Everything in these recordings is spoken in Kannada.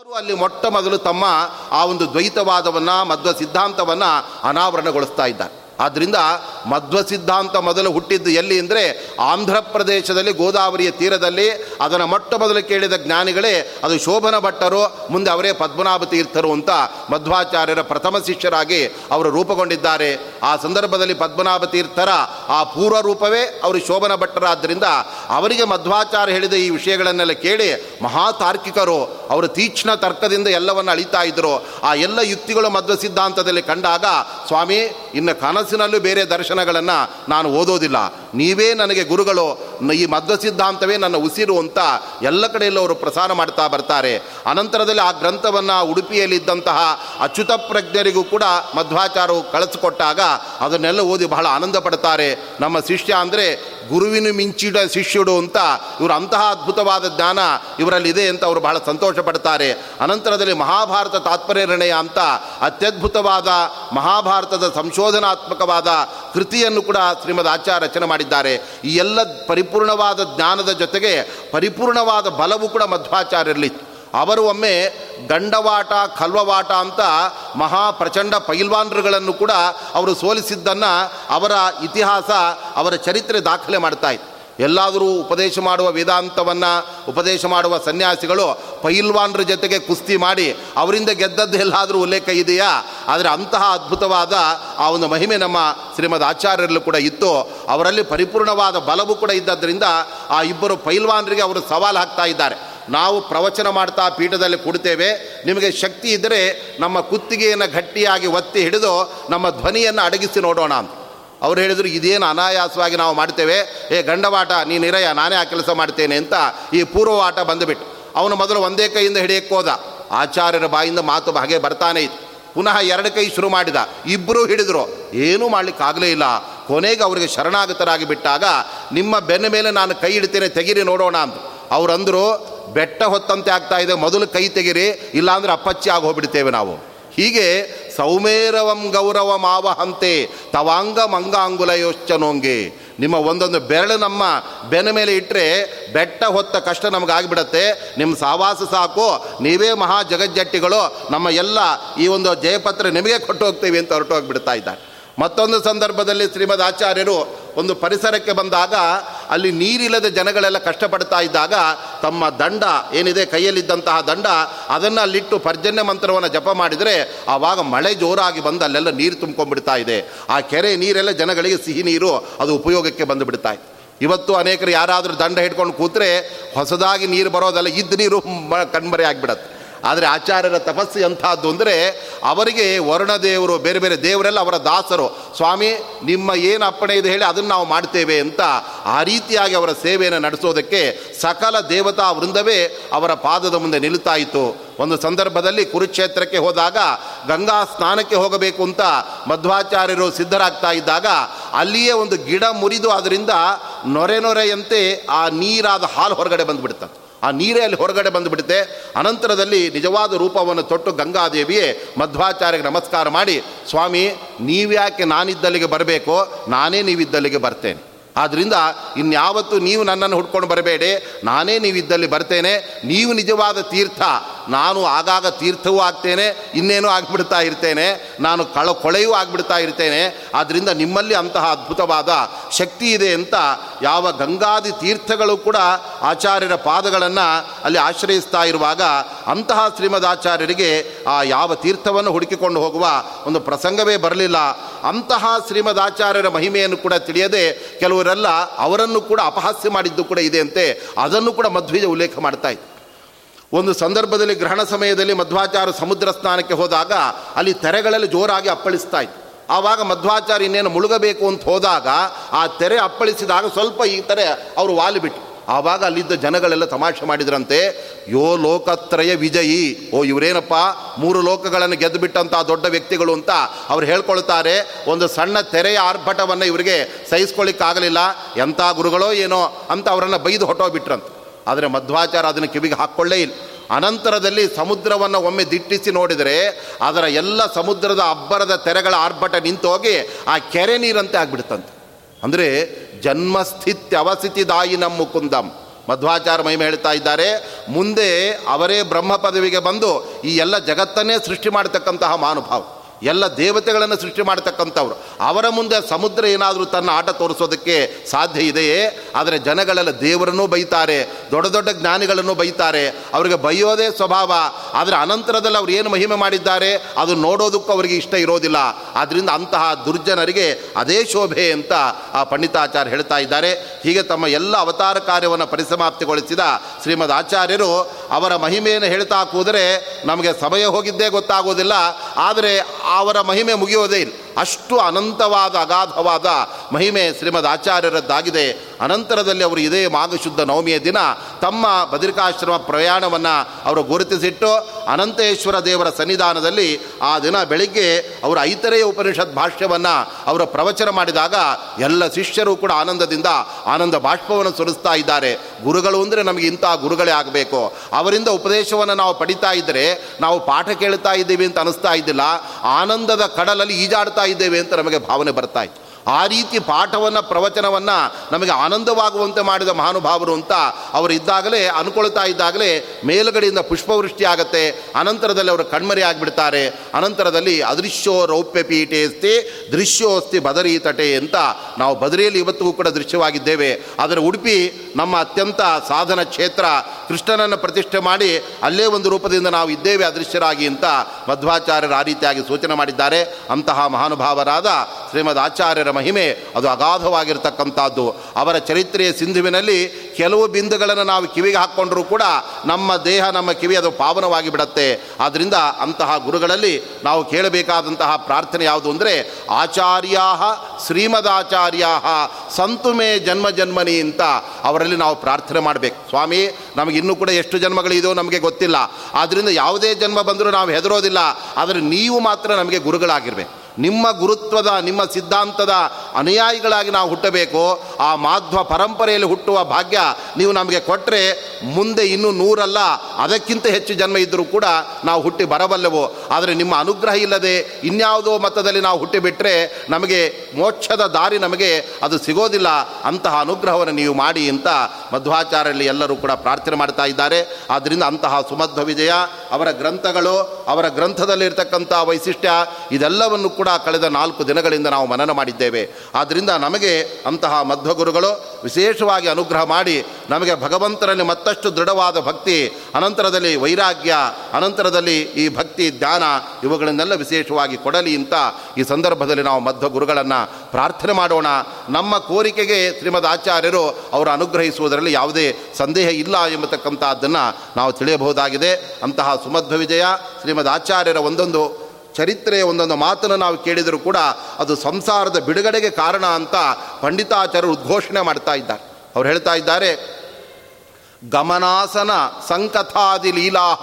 ಅವರು ಅಲ್ಲಿ ಮೊಟ್ಟ ಮೊದಲು ತಮ್ಮ ಆ ಒಂದು ದ್ವೈತವಾದವನ್ನು ಮಧ್ವ ಸಿದ್ಧಾಂತವನ್ನು ಅನಾವರಣಗೊಳಿಸ್ತಾ ಇದ್ದಾರೆ. ಆದ್ದರಿಂದ ಮಧ್ವ ಸಿದ್ಧಾಂತ ಮೊದಲು ಹುಟ್ಟಿದ್ದು ಎಲ್ಲಿ ಅಂದರೆ ಆಂಧ್ರ ಪ್ರದೇಶದಲ್ಲಿ, ಗೋದಾವರಿಯ ತೀರದಲ್ಲಿ. ಅದನ್ನು ಮೊಟ್ಟ ಮೊದಲು ಕೇಳಿದ ಜ್ಞಾನಿಗಳೇ, ಅದು ಶೋಭನ ಭಟ್ಟರು, ಮುಂದೆ ಅವರೇ ಪದ್ಮನಾಭ ತೀರ್ಥರು ಅಂತ ಮಧ್ವಾಚಾರ್ಯರ ಪ್ರಥಮ ಶಿಷ್ಯರಾಗಿ ಅವರು ರೂಪುಗೊಂಡಿದ್ದಾರೆ. ಆ ಸಂದರ್ಭದಲ್ಲಿ ಪದ್ಮನಾಭ ತೀರ್ಥರ ಆ ಪೂರ್ವ ರೂಪವೇ ಅವರು ಶೋಭನ ಭಟ್ಟರಾದ್ದರಿಂದ ಅವರಿಗೆ ಮಧ್ವಾಚಾರ್ಯ ಹೇಳಿದ ಈ ವಿಷಯಗಳನ್ನೆಲ್ಲ ಕೇಳಿ ಮಹಾ ತಾರ್ಕಿಕರು ಅವರು ತೀಕ್ಷ್ಣ ತರ್ಕದಿಂದ ಎಲ್ಲವನ್ನು ಅಳಿತಾ ಇದ್ದರು ಆ ಎಲ್ಲ ಯುಕ್ತಿಗಳು ಮಧ್ವ ಸಿದ್ಧಾಂತದಲ್ಲಿ ಕಂಡಾಗ, ಸ್ವಾಮಿ, ಇನ್ನು ಕನಸಿನಲ್ಲೂ ಬೇರೆ ದರ್ಶನಗಳನ್ನು ನಾನು ಓದೋದಿಲ್ಲ. ನೀವೇ ನನಗೆ ಗುರುಗಳು, ಈ ಮಧ್ವ ಸಿದ್ಧಾಂತವೇ ನನ್ನ ಉಸಿರು ಅಂತ ಎಲ್ಲ ಕಡೆಯಲ್ಲೂ ಅವರು ಪ್ರಸಾರ ಮಾಡ್ತಾ ಬರ್ತಾರೆ. ಅನಂತರದಲ್ಲಿ ಆ ಗ್ರಂಥವನ್ನು ಉಡುಪಿಯಲ್ಲಿದ್ದಂತಹ ಅಚ್ಯುತ ಪ್ರಜ್ಞರಿಗೂ ಕೂಡ ಮಧ್ವಾಚಾರವು ಕಳಿಸಿಕೊಟ್ಟಾಗ ಅದನ್ನೆಲ್ಲ ಓದಿ ಬಹಳ ಆನಂದ ಪಡ್ತಾರೆ. ನಮ್ಮ ಶಿಷ್ಯ ಅಂದರೆ ಗುರುವಿನ ಮಿಂಚಿಡ ಶಿಷ್ಯುಡು ಅಂತ ಇವರು ಅಂತಹ ಅದ್ಭುತವಾದ ಜ್ಞಾನ ಇವರಲ್ಲಿದೆ ಅಂತ ಅವರು ಬಹಳ ಸಂತೋಷ ಪಡ್ತಾರೆ ಅನಂತರದಲ್ಲಿ ಮಹಾಭಾರತ ತಾತ್ಪರ್ಯ ನಿರ್ಣಯ ಅಂತ ಅತ್ಯದ್ಭುತವಾದ ಮಹಾಭಾರತದ ಸಂಶೋಧನಾತ್ಮಕವಾದ ಕೃತಿಯನ್ನು ಕೂಡ ಶ್ರೀಮದ್ ಆಚಾರ್ಯ ರಚನೆ ಮಾಡಿದ್ದಾರೆ. ಈ ಎಲ್ಲ ಪರಿಪೂರ್ಣವಾದ ಜ್ಞಾನದ ಜೊತೆಗೆ ಪರಿಪೂರ್ಣವಾದ ಬಲವು ಕೂಡ ಮಧ್ವಾಚಾರ್ಯರಲ್ಲಿ ಅವರು ಒಮ್ಮೆ ದಂಡವಾಟ ಖಲ್ವವಾಟ ಅಂತ ಮಹಾ ಪ್ರಚಂಡ ಪೈಲ್ವಾನ್ರುಗಳನ್ನು ಕೂಡ ಅವರು ಸೋಲಿಸಿದ್ದನ್ನು ಅವರ ಇತಿಹಾಸ, ಅವರ ಚರಿತ್ರೆ ದಾಖಲೆ ಮಾಡ್ತಾ ಇತ್ತು. ಎಲ್ಲಾದರೂ ಉಪದೇಶ ಮಾಡುವ ವೇದಾಂತವನ್ನು, ಉಪದೇಶ ಮಾಡುವ ಸನ್ಯಾಸಿಗಳು ಪೈಲ್ವಾನ್ರ ಜೊತೆಗೆ ಕುಸ್ತಿ ಮಾಡಿ ಅವರಿಂದ ಗೆದ್ದದ್ದು ಎಲ್ಲಾದರೂ ಉಲ್ಲೇಖ ಇದೆಯಾ? ಆದರೆ ಅಂತಹ ಅದ್ಭುತವಾದ ಆ ಒಂದು ಮಹಿಮೆ ನಮ್ಮ ಶ್ರೀಮದ್ ಆಚಾರ್ಯರಲ್ಲೂ ಕೂಡ ಇತ್ತು. ಅವರಲ್ಲಿ ಪರಿಪೂರ್ಣವಾದ ಬಲವು ಕೂಡ ಇದ್ದದ್ದರಿಂದ ಆ ಇಬ್ಬರು ಪೈಲ್ವಾನ್ರಿಗೆ ಅವರು ಸವಾಲು ಹಾಕ್ತಾ ಇದ್ದಾರೆ. ನಾವು ಪ್ರವಚನ ಮಾಡ್ತಾ ಪೀಠದಲ್ಲಿ ಕೊಡ್ತೇವೆ ನಿಮಗೆ ಶಕ್ತಿ ಇದ್ದರೆ ನಮ್ಮ ಕುತ್ತಿಗೆಯನ್ನು ಗಟ್ಟಿಯಾಗಿ ಒತ್ತಿ ಹಿಡಿದು ನಮ್ಮ ಧ್ವನಿಯನ್ನು ಅಡಗಿಸಿ ನೋಡೋಣ ಅಂತ. ಅವ್ರು ಹೇಳಿದರು, ಇದೇನು ಅನಾಯಾಸವಾಗಿ ನಾವು ಮಾಡ್ತೇವೆ. ಏ ಗಂಡವಾಟ ನೀ ನಿರಯ ನಾನೇ ಆ ಕೆಲಸ ಮಾಡ್ತೇನೆ ಅಂತ ಈ ಪೂರ್ವವಾಟ ಬಂದುಬಿಟ್ಟು. ಅವನು ಮೊದಲು ಒಂದೇ ಕೈಯಿಂದ ಹಿಡಿಯಕ್ಕೆ ಹೋದ. ಆಚಾರ್ಯರ ಬಾಯಿಂದ ಮಾತು ಹಾಗೆ ಬರ್ತಾನೆ ಇತ್ತು. ಪುನಃ ಎರಡು ಕೈ ಶುರು ಮಾಡಿದ. ಇಬ್ಬರೂ ಹಿಡಿದ್ರು. ಏನೂ ಮಾಡಲಿಕ್ಕಾಗಲೇ ಇಲ್ಲ. ಕೊನೆಗೆ ಅವರಿಗೆ ಶರಣಾಗತರಾಗಿ ಬಿಟ್ಟಾಗ, ನಿಮ್ಮ ಬೆನ್ನ ಮೇಲೆ ನಾನು ಕೈ ಇಡ್ತೇನೆ, ತೆಗಿರಿ, ನೋಡೋಣ ಅಂತ ಅವರಂದರು ಬೆಟ್ಟ ಹೊತ್ತಂತೆ ಆಗ್ತಾ ಇದೆ, ಮೊದಲು ಕೈ ತೆಗಿರಿ, ಇಲ್ಲಾಂದ್ರೆ ಅಪ್ಪಚ್ಚಿ ಆಗಿ ಹೋಗ್ಬಿಡ್ತೇವೆ ನಾವು. ಹೀಗೆ ಸೌಮೇರವಂ ಗೌರವ ಮಾವ ಹಂತೆ ತವಾಂಗ ಮಂಗಾಂಗುಲಯೋಶ್ಚನೋಂಗೆ ನಿಮ್ಮ ಒಂದೊಂದು ಬೆರಳು ನಮ್ಮ ಬೆನ್ನ ಮೇಲೆ ಇಟ್ಟರೆ ಬೆಟ್ಟ ಹೊತ್ತ ಕಷ್ಟ ನಮಗಾಗಿಬಿಡತ್ತೆ ನಿಮ್ಮ ಸಹವಾಸ ಸಾಕು, ನೀವೇ ಮಹಾ ಜಗಜ್ಜಟ್ಟಿಗಳು, ನಮ್ಮ ಎಲ್ಲ ಈ ಒಂದು ಜಯಪತ್ರ ನಿಮಗೆ ಕೊಟ್ಟು ಹೋಗ್ತೀವಿ ಅಂತ ಹೊರಟು ಹೋಗಿಬಿಡ್ತಾ ಇದ್ದಾರೆ. ಮತ್ತೊಂದು ಸಂದರ್ಭದಲ್ಲಿ ಶ್ರೀಮದ್ ಆಚಾರ್ಯರು ಒಂದು ಪರಿಸರಕ್ಕೆ ಬಂದಾಗ ಅಲ್ಲಿ ನೀರಿಲ್ಲದ ಜನಗಳೆಲ್ಲ ಕಷ್ಟಪಡ್ತಾ ಇದ್ದಾಗ ತಮ್ಮ ದಂಡ, ಏನಿದೆ, ಕೈಯಲ್ಲಿದ್ದಂತಹ ದಂಡ ಅದನ್ನು ಅಲ್ಲಿಟ್ಟು ಪರ್ಜನ್ಯ ಮಂತ್ರವನ್ನು ಜಪ ಮಾಡಿದರೆ ಆವಾಗ ಮಳೆ ಜೋರಾಗಿ ಬಂದು ಅಲ್ಲೆಲ್ಲ ನೀರು ತುಂಬ್ಕೊಂಡ್ಬಿಡ್ತಾ ಇದೆ. ಆ ಕೆರೆ ನೀರೆಲ್ಲ ಜನಗಳಿಗೆ ಸಿಹಿ ನೀರು, ಅದು ಉಪಯೋಗಕ್ಕೆ ಬಂದು ಬಿಡ್ತಾ ಇದೆ. ಇವತ್ತು ಅನೇಕರು ಯಾರಾದರೂ ದಂಡ ಹಿಡ್ಕೊಂಡು ಕೂತ್ರೆ ಹೊಸದಾಗಿ ನೀರು ಬರೋದಲ್ಲ ಇದ್ದ ನೀರು ಕಣ್ಮರೆ ಆಗಿಬಿಡತ್ತೆ. ಆದರೆ ಆಚಾರ್ಯರ ತಪಸ್ಸು ಎಂಥದ್ದು ಅಂದರೆ ಅವರಿಗೆ ವರುಣ ದೇವರು, ಬೇರೆ ಬೇರೆ ದೇವರೆಲ್ಲ ಅವರ ದಾಸರು. ಸ್ವಾಮಿ, ನಿಮ್ಮ ಏನು ಅಪ್ಪಣೆ ಇದೆ ಹೇಳಿ ಅದನ್ನು ನಾವು ಮಾಡ್ತೇವೆ ಅಂತ ಆ ರೀತಿಯಾಗಿ ಅವರ ಸೇವೆಯನ್ನು ನಡೆಸೋದಕ್ಕೆ ಸಕಲ ದೇವತಾ ವೃಂದವೇ ಅವರ ಪಾದದ ಮುಂದೆ ನಿಲ್ತಾ ಇತ್ತು ಒಂದು ಸಂದರ್ಭದಲ್ಲಿ ಕುರುಕ್ಷೇತ್ರಕ್ಕೆ ಹೋದಾಗ, ಗಂಗಾ ಸ್ನಾನಕ್ಕೆ ಹೋಗಬೇಕು ಅಂತ ಮಧ್ವಾಚಾರ್ಯರು ಸಿದ್ಧರಾಗ್ತಾ ಇದ್ದಾಗ, ಅಲ್ಲಿಯೇ ಒಂದು ಗಿಡ ಮುರಿದು ಅದರಿಂದ ನೊರೆ ನೊರೆಯಂತೆ ಆ ನೀರಾದ ಹಾಲು ಹೊರಗಡೆ ಬಂದುಬಿಡ್ತದೆ ಆ ನೀರೇ ಅಲ್ಲಿ ಹೊರಗಡೆ ಬಂದುಬಿಡುತ್ತೆ. ಅನಂತರದಲ್ಲಿ ನಿಜವಾದ ರೂಪವನ್ನು ತೊಟ್ಟು ಗಂಗಾದೇವಿಯೇ ಮಧ್ವಾಚಾರ್ಯಗೆ ನಮಸ್ಕಾರ ಮಾಡಿ, ಸ್ವಾಮಿ, ನೀವ್ಯಾಕೆ ನಾನಿದ್ದಲ್ಲಿಗೆ ಬರಬೇಕೋ? ನಾನೇ ನೀವಿದ್ದಲ್ಲಿಗೆ ಬರ್ತೇನೆ. ಆದ್ದರಿಂದ ಇನ್ಯಾವತ್ತೂ ನೀವು ನನ್ನನ್ನು ಹುಡ್ಕೊಂಡು ಬರಬೇಡಿ. ನಾನೇ ನೀವಿದ್ದಲ್ಲಿ ಬರ್ತೇನೆ. ನೀವು ನಿಜವಾದ ತೀರ್ಥ. ನಾನು ಆಗಾಗ ತೀರ್ಥವೂ ಆಗ್ತೇನೆ, ಇನ್ನೇನೂ ಆಗಿಬಿಡ್ತಾ ಇರ್ತೇನೆ, ನಾನು ಕಳ ಕೊಳೆಯೂ ಆಗಿಬಿಡ್ತಾ ಇರ್ತೇನೆ ಆದ್ದರಿಂದ ನಿಮ್ಮಲ್ಲಿ ಅಂತಹ ಅದ್ಭುತವಾದ ಶಕ್ತಿ ಇದೆ ಅಂತ ಯಾವ ಗಂಗಾದಿ ತೀರ್ಥಗಳು ಕೂಡ ಆಚಾರ್ಯರ ಪಾದಗಳನ್ನು ಅಲ್ಲಿ ಆಶ್ರಯಿಸ್ತಾ ಇರುವಾಗ ಅಂತಹ ಶ್ರೀಮದ್ ಆಚಾರ್ಯರಿಗೆ ಆ ಯಾವ ತೀರ್ಥವನ್ನು ಹುಡುಕಿಕೊಂಡು ಹೋಗುವ ಒಂದು ಪ್ರಸಂಗವೇ ಬರಲಿಲ್ಲ. ಅಂತಹ ಶ್ರೀಮದ್ ಆಚಾರ್ಯರ ಮಹಿಮೆಯನ್ನು ಕೂಡ ತಿಳಿಯದೆ ಕೆಲವರೆಲ್ಲ ಅವರನ್ನು ಕೂಡ ಅಪಹಾಸ್ಯ ಮಾಡಿದ್ದು ಕೂಡ ಇದೆ ಅಂತೆ, ಅದನ್ನು ಕೂಡ ಮಧ್ವಿಜ ಉಲ್ಲೇಖ ಮಾಡ್ತಾ ಇತ್ತು ಒಂದು ಸಂದರ್ಭದಲ್ಲಿ ಗ್ರಹಣ ಸಮಯದಲ್ಲಿ ಮಧ್ವಾಚಾರ್ಯ ಸಮುದ್ರ ಸ್ನಾನಕ್ಕೆ ಹೋದಾಗ ಅಲ್ಲಿ ತೆರೆಗಳಲ್ಲಿ ಜೋರಾಗಿ ಅಪ್ಪಳಿಸ್ತಾ ಇತ್ತು. ಆವಾಗ ಮಧ್ವಾಚಾರ್ಯ ಇನ್ನೇನು ಮುಳುಗಬೇಕು ಅಂತ ಹೋದಾಗ ಆ ತೆರೆ ಅಪ್ಪಳಿಸಿದಾಗ ಸ್ವಲ್ಪ ಈ ತೆರೆ ಅವರು ವಾಲಿಬಿಟ್ಟು ಆವಾಗ ಅಲ್ಲಿದ್ದ ಜನಗಳೆಲ್ಲ ತಮಾಷೆ ಮಾಡಿದ್ರಂತೆ, ಯೋ ಲೋಕತ್ರಯ ವಿಜಯಿ, ಓ ಇವರೇನಪ್ಪ, ಮೂರು ಲೋಕಗಳನ್ನು ಗೆದ್ದು ಬಿಟ್ಟಂಥ ದೊಡ್ಡ ವ್ಯಕ್ತಿಗಳು ಅಂತ ಅವ್ರು ಹೇಳ್ಕೊಳ್ತಾರೆ, ಒಂದು ಸಣ್ಣ ತೆರೆಯ ಆರ್ಭಟವನ್ನು ಇವರಿಗೆ ಸಹಿಸ್ಕೊಳ್ಳಿಕ್ಕಾಗಲಿಲ್ಲ ಎಂಥ ಗುರುಗಳೋ ಏನೋ ಅಂತ ಅವರನ್ನು ಬೈದು ಹೊಟ್ಟೋಗ್ಬಿಟ್ರಂತ ಆದರೆ ಮಧ್ವಾಚಾರ ಅದನ್ನು ಕಿವಿಗೆ ಹಾಕ್ಕೊಳ್ಳೇ ಇಲ್ಲ. ಅನಂತರದಲ್ಲಿ ಸಮುದ್ರವನ್ನು ಒಮ್ಮೆ ದಿಟ್ಟಿಸಿ ನೋಡಿದರೆ ಅದರ ಎಲ್ಲ ಸಮುದ್ರದ ಅಬ್ಬರದ ತೆರೆಗಳ ಆರ್ಭಟ ನಿಂತೋಗಿ ಆ ಕೆರೆ ನೀರಂತೆ ಆಗ್ಬಿಡ್ತಂತೆ. ಅಂದರೆ ಜನ್ಮಸ್ಥಿತ್ಯ ಅವಸ್ಥಿತಿದಾಯಿ ನಮ್ಮ ಮುಕುಂದಂ ಮಧ್ವಾಚಾರ ಮಹಿಮೆ ಹೇಳ್ತಾ ಇದ್ದಾರೆ. ಮುಂದೆ ಅವರೇ ಬ್ರಹ್ಮ ಪದವಿಗೆ ಬಂದು ಈ ಎಲ್ಲ ಜಗತ್ತನ್ನೇ ಸೃಷ್ಟಿ ಮಾಡತಕ್ಕಂತಹ ಮಹಾನುಭಾವ. ಎಲ್ಲ ದೇವತೆಗಳನ್ನು ಸೃಷ್ಟಿ ಮಾಡತಕ್ಕಂಥವ್ರು. ಅವರ ಮುಂದೆ ಸಮುದ್ರ ಏನಾದರೂ ತನ್ನ ಆಟ ತೋರಿಸೋದಕ್ಕೆ ಸಾಧ್ಯ ಇದೆಯೇ? ಆದರೆ ಜನಗಳೆಲ್ಲ ದೇವರನ್ನೂ ಬೈತಾರೆ, ದೊಡ್ಡ ದೊಡ್ಡ ಜ್ಞಾನಿಗಳನ್ನು ಬೈತಾರೆ, ಅವರಿಗೆ ಬೈಯೋದೇ ಸ್ವಭಾವ. ಆದರೆ ಅನಂತರದಲ್ಲಿ ಅವರು ಏನು ಮಹಿಮೆ ಮಾಡಿದ್ದಾರೆ, ಅದು ನೋಡೋದಕ್ಕೂ ಅವರಿಗೆ ಇಷ್ಟ ಇರೋದಿಲ್ಲ. ಆದ್ದರಿಂದ ಅಂತಹ ದುರ್ಜನರಿಗೆ ಅದೇ ಶೋಭೆ ಅಂತ ಆ ಪಂಡಿತಾಚಾರ್ಯ ಹೇಳ್ತಾ ಇದ್ದಾರೆ. ಹೀಗೆ ತಮ್ಮ ಎಲ್ಲ ಅವತಾರ ಕಾರ್ಯವನ್ನು ಪರಿಸಮಾಪ್ತಿಗೊಳಿಸಿದ ಶ್ರೀಮದ್ ಆಚಾರ್ಯರು ಅವರ ಮಹಿಮೆಯನ್ನು ಹೇಳ್ತಾ ಕೂದರೆ ನಮಗೆ ಸಮಯ ಹೋಗಿದ್ದೇ ಗೊತ್ತಾಗೋದಿಲ್ಲ ಆದರೆ ಅವರ ಮಹಿಮೆ ಮುಗಿಯೋದೇ ಇಲ್ಲ. ಅಷ್ಟು ಅನಂತವಾದ ಅಗಾಧವಾದ ಮಹಿಮೆ ಶ್ರೀಮದ್ ಆಚಾರ್ಯರದ್ದಾಗಿದೆ. ಅನಂತರದಲ್ಲಿ ಅವರು ಇದೇ ಮಾಘಶುದ್ಧ ನವಮಿಯ ದಿನ ತಮ್ಮ ಬದರಿಕಾಶ್ರಮ ಪ್ರಯಾಣವನ್ನು ಅವರು ಗುರುತಿಸಿಟ್ಟು ಅನಂತೇಶ್ವರ ದೇವರ ಸನ್ನಿಧಾನದಲ್ಲಿ ಆ ದಿನ ಬೆಳಿಗ್ಗೆ ಅವರ ಐತರೆಯ ಉಪನಿಷತ್ ಭಾಷ್ಯವನ್ನು ಅವರು ಪ್ರವಚನ ಮಾಡಿದಾಗ ಎಲ್ಲ ಶಿಷ್ಯರು ಕೂಡ ಆನಂದದಿಂದ ಆನಂದ ಬಾಷ್ಪವನ್ನು ಸುರಿಸ್ತಾ ಇದ್ದಾರೆ. ಗುರುಗಳು ಅಂದರೆ ನಮಗೆ ಇಂಥ ಗುರುಗಳೇ ಆಗಬೇಕು. ಅವರಿಂದ ಉಪದೇಶವನ್ನು ನಾವು ಪಡಿತಾ ಇದ್ದರೆ ನಾವು ಪಾಠ ಕೇಳ್ತಾ ಇದ್ದೀವಿ ಅಂತ ಅನಿಸ್ತಾ ಇದ್ದಿಲ್ಲ. ಆನಂದದ ಕಡಲಲ್ಲಿ ಈಜಾಡ್ತಾ ಇದ್ದೇವೆ ಅಂತ ನಮಗೆ ಭಾವನೆ ಬರ್ತಾ ಇತ್ತು. ಆ ರೀತಿ ಪಾಠವನ್ನು, ಪ್ರವಚನವನ್ನು ನಮಗೆ ಆನಂದವಾಗುವಂತೆ ಮಾಡಿದ ಮಹಾನುಭಾವರು ಅಂತ ಅವರು ಇದ್ದಾಗಲೇ, ಅನ್ಕೊಳ್ತಾ ಇದ್ದಾಗಲೇ ಮೇಲುಗಡೆಯಿಂದ ಪುಷ್ಪವೃಷ್ಟಿ ಆಗುತ್ತೆ, ಅನಂತರದಲ್ಲಿ ಅವರು ಕಣ್ಮರಿ ಆಗಿಬಿಡ್ತಾರೆ, ಅನಂತರದಲ್ಲಿ ಅದೃಶ್ಯೋ ರೌಪ್ಯ ಅಸ್ತಿ ದೃಶ್ಯೋಸ್ತಿ ಬದರಿ ತಟೆ ಅಂತ ನಾವು ಬದರಿಯಲ್ಲಿ ಇವತ್ತಿಗೂ ಕೂಡ ದೃಶ್ಯವಾಗಿದ್ದೇವೆ. ಆದರೆ ಉಡುಪಿ ನಮ್ಮ ಅತ್ಯಂತ ಸಾಧನ ಕ್ಷೇತ್ರ, ಕೃಷ್ಣನನ್ನು ಪ್ರತಿಷ್ಠೆ ಮಾಡಿ ಅಲ್ಲೇ ಒಂದು ರೂಪದಿಂದ ನಾವು ಇದ್ದೇವೆ ಅದೃಶ್ಯರಾಗಿ ಅಂತ ಮಧ್ವಾಚಾರ್ಯರು ಆ ರೀತಿಯಾಗಿ ಸೂಚನೆ ಮಾಡಿದ್ದಾರೆ. ಅಂತಹ ಮಹಾನುಭಾವರಾದ ಶ್ರೀಮದ್ ಆಚಾರ್ಯರ ಮಹಿಮೆ ಅದು ಅಗಾಧವಾಗಿರ್ತಕ್ಕಂಥದ್ದು. ಅವರ ಚರಿತ್ರೆಯ ಸಿಂಧುವಿನಲ್ಲಿ ಕೆಲವು ಬಿಂದುಗಳನ್ನು ನಾವು ಕಿವಿಗೆ ಹಾಕ್ಕೊಂಡ್ರೂ ಕೂಡ ನಮ್ಮ ದೇಹ, ನಮ್ಮ ಕಿವಿ ಅದು ಪಾವನವಾಗಿ ಬಿಡತ್ತೆ. ಆದ್ದರಿಂದ ಅಂತಹ ಗುರುಗಳಲ್ಲಿ ನಾವು ಕೇಳಬೇಕಾದಂತಹ ಪ್ರಾರ್ಥನೆ ಯಾವುದು ಅಂದರೆ ಆಚಾರ್ಯಾ ಶ್ರೀಮದಾಚಾರ್ಯಾ ಸಂತು ಮೇ ಜನ್ಮ ಜನ್ಮನಿ ಅಂತ ಅವರಲ್ಲಿ ನಾವು ಪ್ರಾರ್ಥನೆ ಮಾಡಬೇಕು. ಸ್ವಾಮಿ, ನಮಗೆ ಇನ್ನೂ ಕೂಡ ಎಷ್ಟು ಜನ್ಮಗಳಿದೆಯೋ ನಮಗೆ ಗೊತ್ತಿಲ್ಲ. ಆದ್ದರಿಂದ ಯಾವುದೇ ಜನ್ಮ ಬಂದರೂ ನಾವು ಹೆದರೋದಿಲ್ಲ. ಆದರೆ ನೀವು ಮಾತ್ರ ನಮಗೆ ಗುರುಗಳಾಗಿರ್ಬೇಕು. ನಿಮ್ಮ ಗುರುತ್ವದ ನಿಮ್ಮ ಸಿದ್ಧಾಂತದ ಅನುಯಾಯಿಗಳಾಗಿ ನಾವು ಹುಟ್ಟಬೇಕು, ಆ ಮಾಧ್ವ ಪರಂಪರೆಯಲ್ಲಿ ಹುಟ್ಟುವ ಭಾಗ್ಯ ನೀವು ನಮಗೆ ಕೊಟ್ಟರೆ ಮುಂದೆ ಇನ್ನೂ ನೂರಲ್ಲ, ಅದಕ್ಕಿಂತ ಹೆಚ್ಚು ಜನ್ಮ ಇದ್ದರೂ ಕೂಡ ನಾವು ಹುಟ್ಟಿ ಬರಬಲ್ಲೆವು. ಆದರೆ ನಿಮ್ಮ ಅನುಗ್ರಹ ಇಲ್ಲದೆ ಇನ್ಯಾವುದೋ ಮತದಲ್ಲಿ ನಾವು ಹುಟ್ಟಿಬಿಟ್ರೆ ನಮಗೆ ಮೋಕ್ಷದ ದಾರಿ ನಮಗೆ ಅದು ಸಿಗೋದಿಲ್ಲ. ಅಂತಹ ಅನುಗ್ರಹವನ್ನು ನೀವು ಮಾಡಿ ಅಂತ ಮಧ್ವಾಚಾರ್ಯಲ್ಲಿ ಎಲ್ಲರೂ ಕೂಡ ಪ್ರಾರ್ಥನೆ ಮಾಡ್ತಾ ಇದ್ದಾರೆ. ಆದ್ದರಿಂದ ಅಂತಹ ಸುಮಧ್ವ ವಿಜಯ, ಅವರ ಗ್ರಂಥಗಳು, ಅವರ ಗ್ರಂಥದಲ್ಲಿರ್ತಕ್ಕಂಥ ವೈಶಿಷ್ಟ್ಯ, ಇದೆಲ್ಲವನ್ನು ಕೂಡ ಕಳೆದ ನಾಲ್ಕು ದಿನಗಳಿಂದ ನಾವು ಮನನ ಮಾಡಿದ್ದೇವೆ. ಆದ್ದರಿಂದ ನಮಗೆ ಅಂತಹ ಮಧ್ವಗುರುಗಳು ವಿಶೇಷವಾಗಿ ಅನುಗ್ರಹ ಮಾಡಿ ನಮಗೆ ಭಗವಂತರಲ್ಲಿ ಮತ್ತಷ್ಟು ದೃಢವಾದ ಭಕ್ತಿ, ಅನಂತರದಲ್ಲಿ ವೈರಾಗ್ಯ, ಅನಂತರದಲ್ಲಿ ಈ ಭಕ್ತಿ, ಧ್ಯಾನ ಇವುಗಳನ್ನೆಲ್ಲ ವಿಶೇಷವಾಗಿ ಕೊಡಲಿ ಅಂತ ಈ ಸಂದರ್ಭದಲ್ಲಿ ನಾವು ಮಧ್ವ ಗುರುಗಳನ್ನು ಪ್ರಾರ್ಥನೆ ಮಾಡೋಣ. ನಮ್ಮ ಕೋರಿಕೆಗೆ ಶ್ರೀಮದ್ ಆಚಾರ್ಯರು ಅವರು ಅನುಗ್ರಹಿಸುವುದರಲ್ಲಿ ಯಾವುದೇ ಸಂದೇಹ ಇಲ್ಲ ಎಂಬತಕ್ಕಂಥದ್ದನ್ನು ನಾವು ತಿಳಿಯಬಹುದಾಗಿದೆ. ಅಂತಹ ಸುಮಧ್ವ ವಿಜಯ ಶ್ರೀಮದ್ ಆಚಾರ್ಯರ ಒಂದೊಂದು ಚರಿತ್ರೆಯ ಒಂದೊಂದು ಮಾತನ್ನು ನಾವು ಕೇಳಿದರೂ ಕೂಡ ಅದು ಸಂಸಾರದ ಬಿಡುಗಡೆಗೆ ಕಾರಣ ಅಂತ ಪಂಡಿತಾಚಾರ್ಯರು ಉದ್ಘೋಷಣೆ ಮಾಡ್ತಾ ಇದ್ದಾರೆ. ಅವ್ರು ಹೇಳ್ತಾ ಇದ್ದಾರೆ, ಗಮನಾಸನ ಸಂಕಥಾದಿ ಲೀಲಾಹ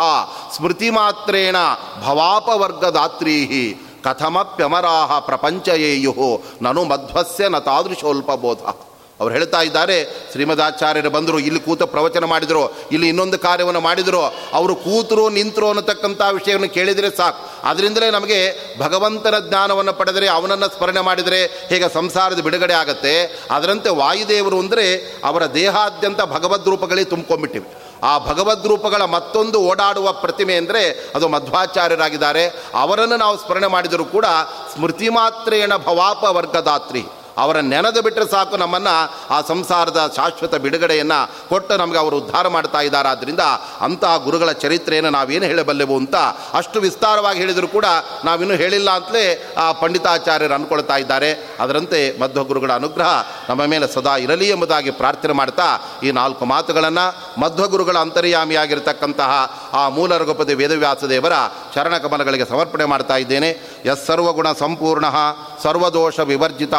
ಸ್ಮೃತಿ ಮಾತ್ರೇಣ ಭವಾಪವರ್ಗದಾತ್ರೀಹಿ ಕಥಮಪ್ಯಮರಾಹ ಪ್ರಪಂಚಯೇಯು ನನು ಮಧ್ವಸ್ಯ ನ ತಾದೃಶೋಲ್ಪಬೋಧ. ಅವ್ರು ಹೇಳ್ತಾ ಇದ್ದಾರೆ, ಶ್ರೀಮದಾಚಾರ್ಯರು ಬಂದರು, ಇಲ್ಲಿ ಕೂತ ಪ್ರವಚನ ಮಾಡಿದರು, ಇಲ್ಲಿ ಇನ್ನೊಂದು ಕಾರ್ಯವನ್ನು ಮಾಡಿದರು, ಅವರು ಕೂತರು, ನಿಂತರು ಅನ್ನತಕ್ಕಂಥ ವಿಷಯವನ್ನು ಕೇಳಿದರೆ ಸಾಕು. ಅದರಿಂದಲೇ ನಮಗೆ ಭಗವಂತನ ಜ್ಞಾನವನ್ನು ಪಡೆದರೆ ಅವನನ್ನು ಸ್ಮರಣೆ ಮಾಡಿದರೆ ಹೇಗೆ ಸಂಸಾರದ ಬಿಡುಗಡೆ ಆಗುತ್ತೆ? ಅದರಂತೆ ವಾಯುದೇವರು ಅಂದರೆ ಅವರ ದೇಹಾದ್ಯಂತ ಭಗವದ್ ರೂಪಗಳೇ ತುಂಬಿಕೊಂಡ್ಬಿಟ್ಟಿವೆ. ಆ ಭಗವದ್ ರೂಪಗಳ ಮತ್ತೊಂದು ಓಡಾಡುವ ಪ್ರತಿಮೆ ಅಂದರೆ ಅದು ಮಧ್ವಾಚಾರ್ಯರಾಗಿದ್ದಾರೆ. ಅವರನ್ನು ನಾವು ಸ್ಮರಣೆ ಮಾಡಿದರೂ ಕೂಡ ಸ್ಮೃತಿ ಮಾತ್ರೇಣ ಭವಾಪ ವರ್ಗದಾತ್ರಿ. ಅವರ ನೆನೆದು ಬಿಟ್ಟರೆ ಸಾಕು ನಮ್ಮನ್ನು ಆ ಸಂಸಾರದ ಶಾಶ್ವತ ಬಿಡುಗಡೆಯನ್ನು ಕೊಟ್ಟು ನಮಗೆ ಅವರು ಉದ್ಧಾರ ಮಾಡ್ತಾ ಇದ್ದಾರೆ. ಆದ್ದರಿಂದ ಅಂತಹ ಗುರುಗಳ ಚರಿತ್ರೆಯನ್ನು ನಾವೇನು ಹೇಳಬಲ್ಲೆವು ಅಂತ ಅಷ್ಟು ವಿಸ್ತಾರವಾಗಿ ಹೇಳಿದರೂ ಕೂಡ ನಾವಿನ್ನೂ ಹೇಳಿಲ್ಲ ಅಂತಲೇ ಆ ಪಂಡಿತಾಚಾರ್ಯರು ಅಂದ್ಕೊಳ್ತಾ ಇದ್ದಾರೆ. ಅದರಂತೆ ಮಧ್ವ ಗುರುಗಳ ಅನುಗ್ರಹ ನಮ್ಮ ಮೇಲೆ ಸದಾ ಇರಲಿ ಎಂಬುದಾಗಿ ಪ್ರಾರ್ಥನೆ ಮಾಡ್ತಾ ಈ ನಾಲ್ಕು ಮಾತುಗಳನ್ನು ಮಧ್ವ ಗುರುಗಳ ಅಂತರ್ಯಾಮಿಯಾಗಿರ್ತಕ್ಕಂತಹ ಆ ಮೂಲ ರಘುಪತಿ ವೇದವ್ಯಾಸ ದೇವರ ಚರಣಕಮಲಗಳಿಗೆ ಸಮರ್ಪಣೆ ಮಾಡ್ತಾ ಇದ್ದೇನೆ. ಎಸ್ ಸರ್ವಗುಣ ಸಂಪೂರ್ಣ, ಸರ್ವದೋಷ ವಿವರ್ಜಿತ,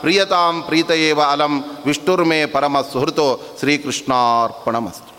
ಪ್ರಿಯತಾಂ ಪ್ರೀತಯೇವ ಅಲಂ, ವಿಷ್ಣುರ್ಮೇ ಪರಮ ಸುಹೃತು ಶ್ರೀಕೃಷ್ಣಾರ್ಪಣಮಸ್ತು.